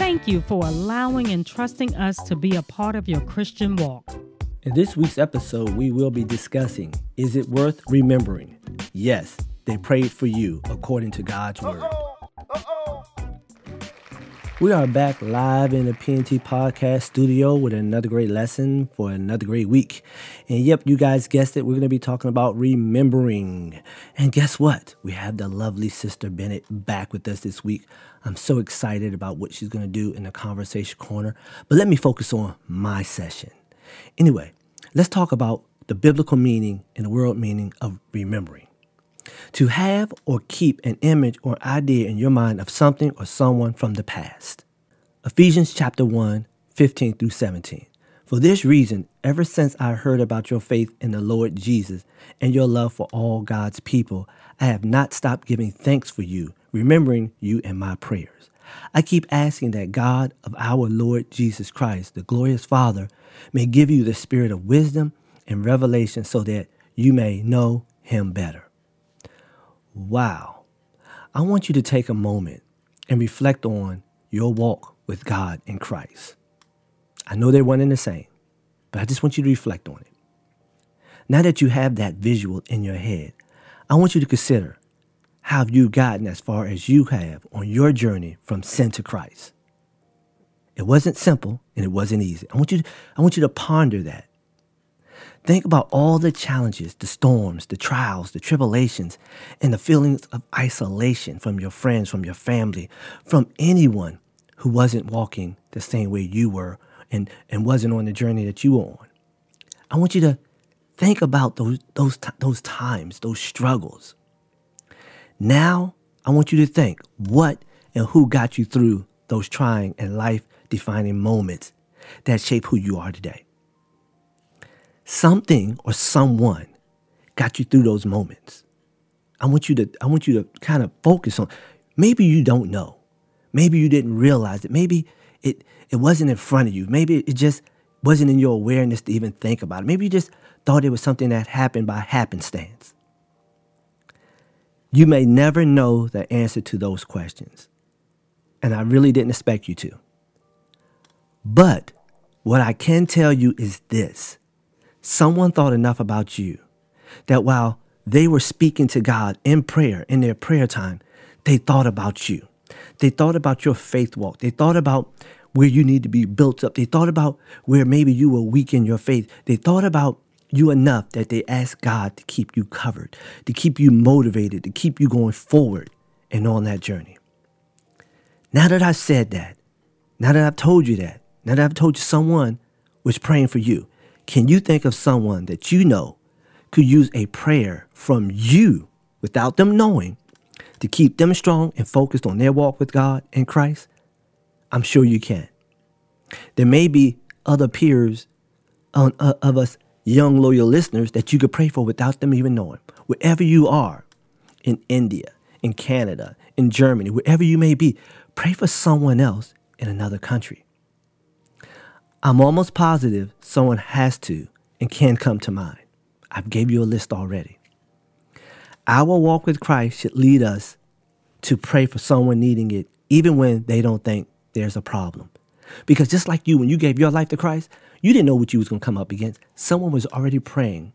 Thank you for allowing and trusting us to be a part of your Christian walk. In this week's episode, we will be discussing Is it worth remembering? Yes, they prayed for you according to God's word. We are back live in the PNT Podcast studio with another great lesson for another great week. And yep, you guys guessed it. We're going to be talking about remembering. And guess what? We have the lovely Sister Bennett back with us this week. I'm so excited about what she's going to do in the conversation corner. But let me focus on my session. Anyway, let's talk about the biblical meaning and the world meaning of remembering. To have or keep an image or idea in your mind of something or someone from the past. Ephesians chapter 1, 15 through 17. For this reason, ever since I heard about your faith in the Lord Jesus and your love for all God's people, I have not stopped giving thanks for you, remembering you in my prayers. I keep asking that God of our Lord Jesus Christ, the glorious Father, may give you the spirit of wisdom and revelation so that you may know him better. Wow. I want you to take a moment and reflect on your walk with God in Christ. I know they're one and the same, but I just want you to reflect on it. Now that you have that visual in your head, I want you to consider how have you gotten as far as you have on your journey from sin to Christ. It wasn't simple and it wasn't easy. I want you to, I want you to ponder that. Think about all the challenges, the storms, the trials, the tribulations, and the feelings of isolation from your friends, from your family, from anyone who wasn't walking the same way you were and, and wasn't on the journey that you were on. I want you to think about those, those, those times, those struggles. Now, I want you to think what and who got you through those trying and life defining moments that shape who you are today something or someone got you through those moments. I want you to I want you to kind of focus on maybe you don't know. Maybe you didn't realize it. Maybe it it wasn't in front of you. Maybe it just wasn't in your awareness to even think about it. Maybe you just thought it was something that happened by happenstance. You may never know the answer to those questions. And I really didn't expect you to. But what I can tell you is this someone thought enough about you that while they were speaking to God in prayer, in their prayer time, they thought about you. They thought about your faith walk. They thought about where you need to be built up. They thought about where maybe you were weak in your faith. They thought about you enough that they asked God to keep you covered, to keep you motivated, to keep you going forward and on that journey. Now that I've said that, now that I've told you that, now that I've told you someone was praying for you, can you think of someone that you know could use a prayer from you without them knowing to keep them strong and focused on their walk with God and Christ? I'm sure you can. There may be other peers on, uh, of us young, loyal listeners that you could pray for without them even knowing. Wherever you are, in India, in Canada, in Germany, wherever you may be, pray for someone else in another country. I'm almost positive someone has to and can come to mind. I've gave you a list already. Our walk with Christ should lead us to pray for someone needing it, even when they don't think there's a problem. Because just like you, when you gave your life to Christ, you didn't know what you was going to come up against. Someone was already praying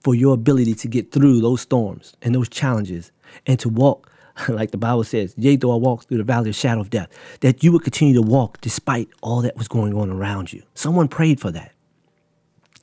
for your ability to get through those storms and those challenges and to walk like the Bible says, yea, though I walk through the valley of shadow of death, that you would continue to walk despite all that was going on around you. Someone prayed for that.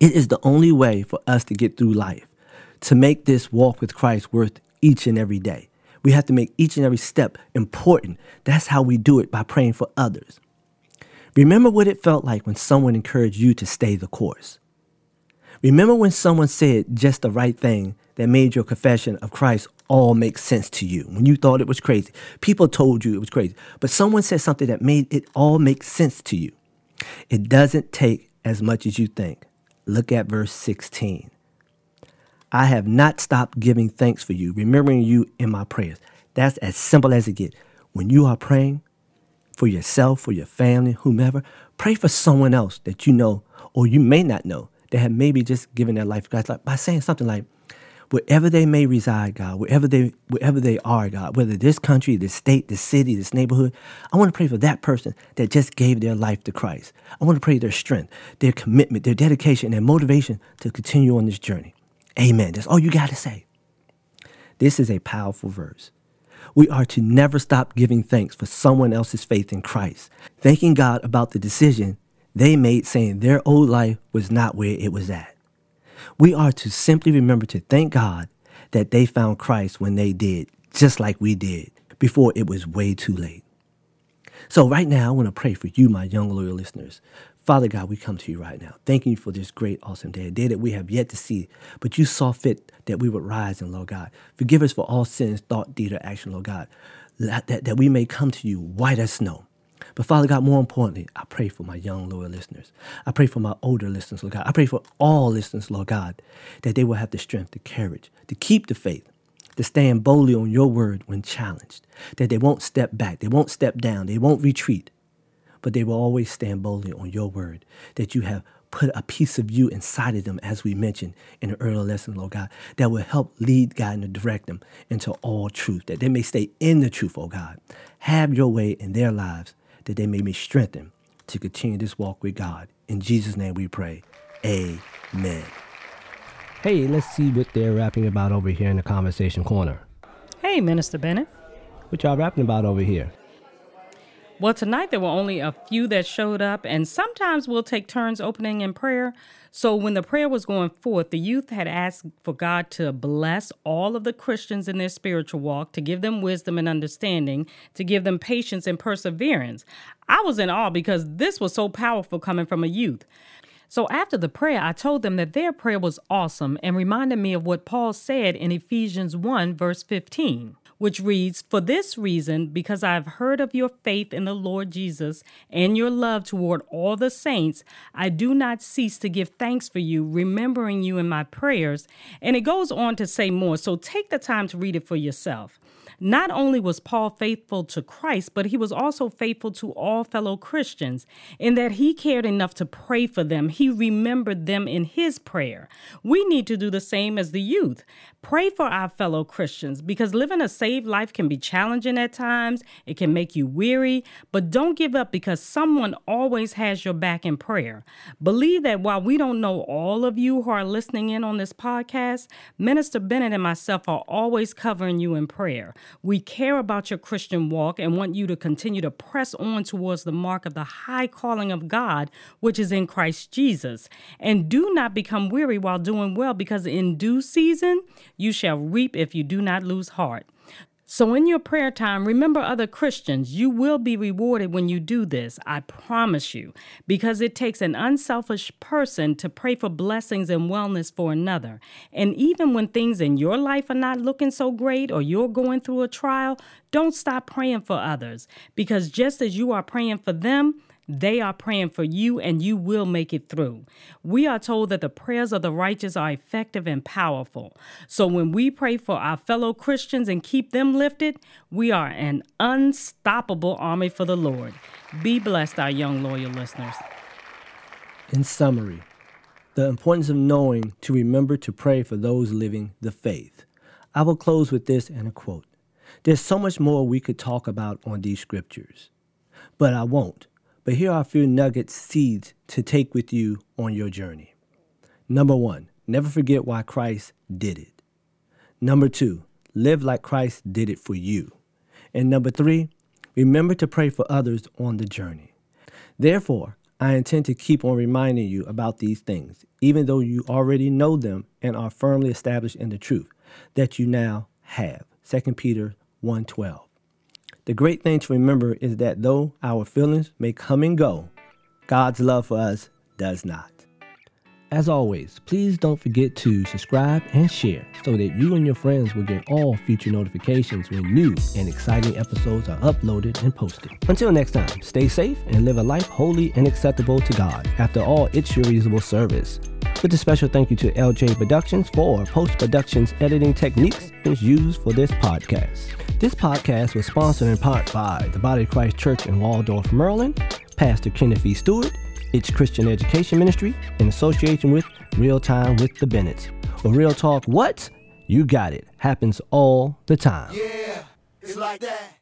It is the only way for us to get through life, to make this walk with Christ worth each and every day. We have to make each and every step important. That's how we do it by praying for others. Remember what it felt like when someone encouraged you to stay the course. Remember when someone said just the right thing that made your confession of Christ all make sense to you when you thought it was crazy. People told you it was crazy, but someone said something that made it all make sense to you. It doesn't take as much as you think. Look at verse 16. I have not stopped giving thanks for you, remembering you in my prayers. That's as simple as it gets. When you are praying for yourself, for your family, whomever, pray for someone else that you know or you may not know that have maybe just given their life to like, by saying something like, wherever they may reside, God, wherever they wherever they are, God, whether this country, this state, this city, this neighborhood, I want to pray for that person that just gave their life to Christ. I want to pray their strength, their commitment, their dedication, their motivation to continue on this journey. Amen. That's all you got to say. This is a powerful verse. We are to never stop giving thanks for someone else's faith in Christ, thanking God about the decision they made saying their old life was not where it was at. We are to simply remember to thank God that they found Christ when they did, just like we did, before it was way too late. So, right now, I want to pray for you, my young, loyal listeners. Father God, we come to you right now, thanking you for this great, awesome day, a day that we have yet to see, but you saw fit that we would rise in, Lord God. Forgive us for all sins, thought, deed, or action, Lord God, that, that, that we may come to you white as snow. But Father God, more importantly, I pray for my young, loyal listeners. I pray for my older listeners, Lord God. I pray for all listeners, Lord God, that they will have the strength, the courage to keep the faith, to stand boldly on your word when challenged, that they won't step back, they won't step down, they won't retreat, but they will always stand boldly on your word, that you have put a piece of you inside of them, as we mentioned in the earlier lesson, Lord God, that will help lead, God and direct them into all truth, that they may stay in the truth, oh God. Have your way in their lives that they may be strengthened to continue this walk with God. In Jesus' name we pray. Amen. Hey, let's see what they're rapping about over here in the conversation corner. Hey, Minister Bennett. What y'all rapping about over here? Well, tonight there were only a few that showed up, and sometimes we'll take turns opening in prayer. So, when the prayer was going forth, the youth had asked for God to bless all of the Christians in their spiritual walk, to give them wisdom and understanding, to give them patience and perseverance. I was in awe because this was so powerful coming from a youth. So, after the prayer, I told them that their prayer was awesome and reminded me of what Paul said in Ephesians 1, verse 15 which reads, For this reason, because I have heard of your faith in the Lord Jesus and your love toward all the saints, I do not cease to give thanks for you, remembering you in my prayers. And it goes on to say more, so take the time to read it for yourself. Not only was Paul faithful to Christ, but he was also faithful to all fellow Christians in that he cared enough to pray for them. He remembered them in his prayer. We need to do the same as the youth. Pray for our fellow Christians because living a saved life can be challenging at times. It can make you weary, but don't give up because someone always has your back in prayer. Believe that while we don't know all of you who are listening in on this podcast, Minister Bennett and myself are always covering you in prayer. We care about your Christian walk and want you to continue to press on towards the mark of the high calling of God, which is in Christ Jesus. And do not become weary while doing well because in due season, you shall reap if you do not lose heart. So, in your prayer time, remember other Christians. You will be rewarded when you do this, I promise you, because it takes an unselfish person to pray for blessings and wellness for another. And even when things in your life are not looking so great or you're going through a trial, don't stop praying for others, because just as you are praying for them, they are praying for you and you will make it through. We are told that the prayers of the righteous are effective and powerful. So when we pray for our fellow Christians and keep them lifted, we are an unstoppable army for the Lord. Be blessed, our young loyal listeners. In summary, the importance of knowing to remember to pray for those living the faith. I will close with this and a quote. There's so much more we could talk about on these scriptures, but I won't but here are a few nuggets, seeds to take with you on your journey. Number one, never forget why Christ did it. Number two, live like Christ did it for you. And number three, remember to pray for others on the journey. Therefore, I intend to keep on reminding you about these things, even though you already know them and are firmly established in the truth that you now have. 2 Peter 1:12. The great thing to remember is that though our feelings may come and go, God's love for us does not. As always, please don't forget to subscribe and share so that you and your friends will get all future notifications when new and exciting episodes are uploaded and posted. Until next time, stay safe and live a life holy and acceptable to God. After all, it's your reasonable service. With a special thank you to LJ Productions for post productions editing techniques used for this podcast. This podcast was sponsored in part by the Body of Christ Church in Waldorf, Maryland, Pastor Kenneth E. Stewart, its Christian Education Ministry, in association with Real Time with the Bennetts. Or Real Talk What? You got it. Happens all the time. Yeah, it's like that.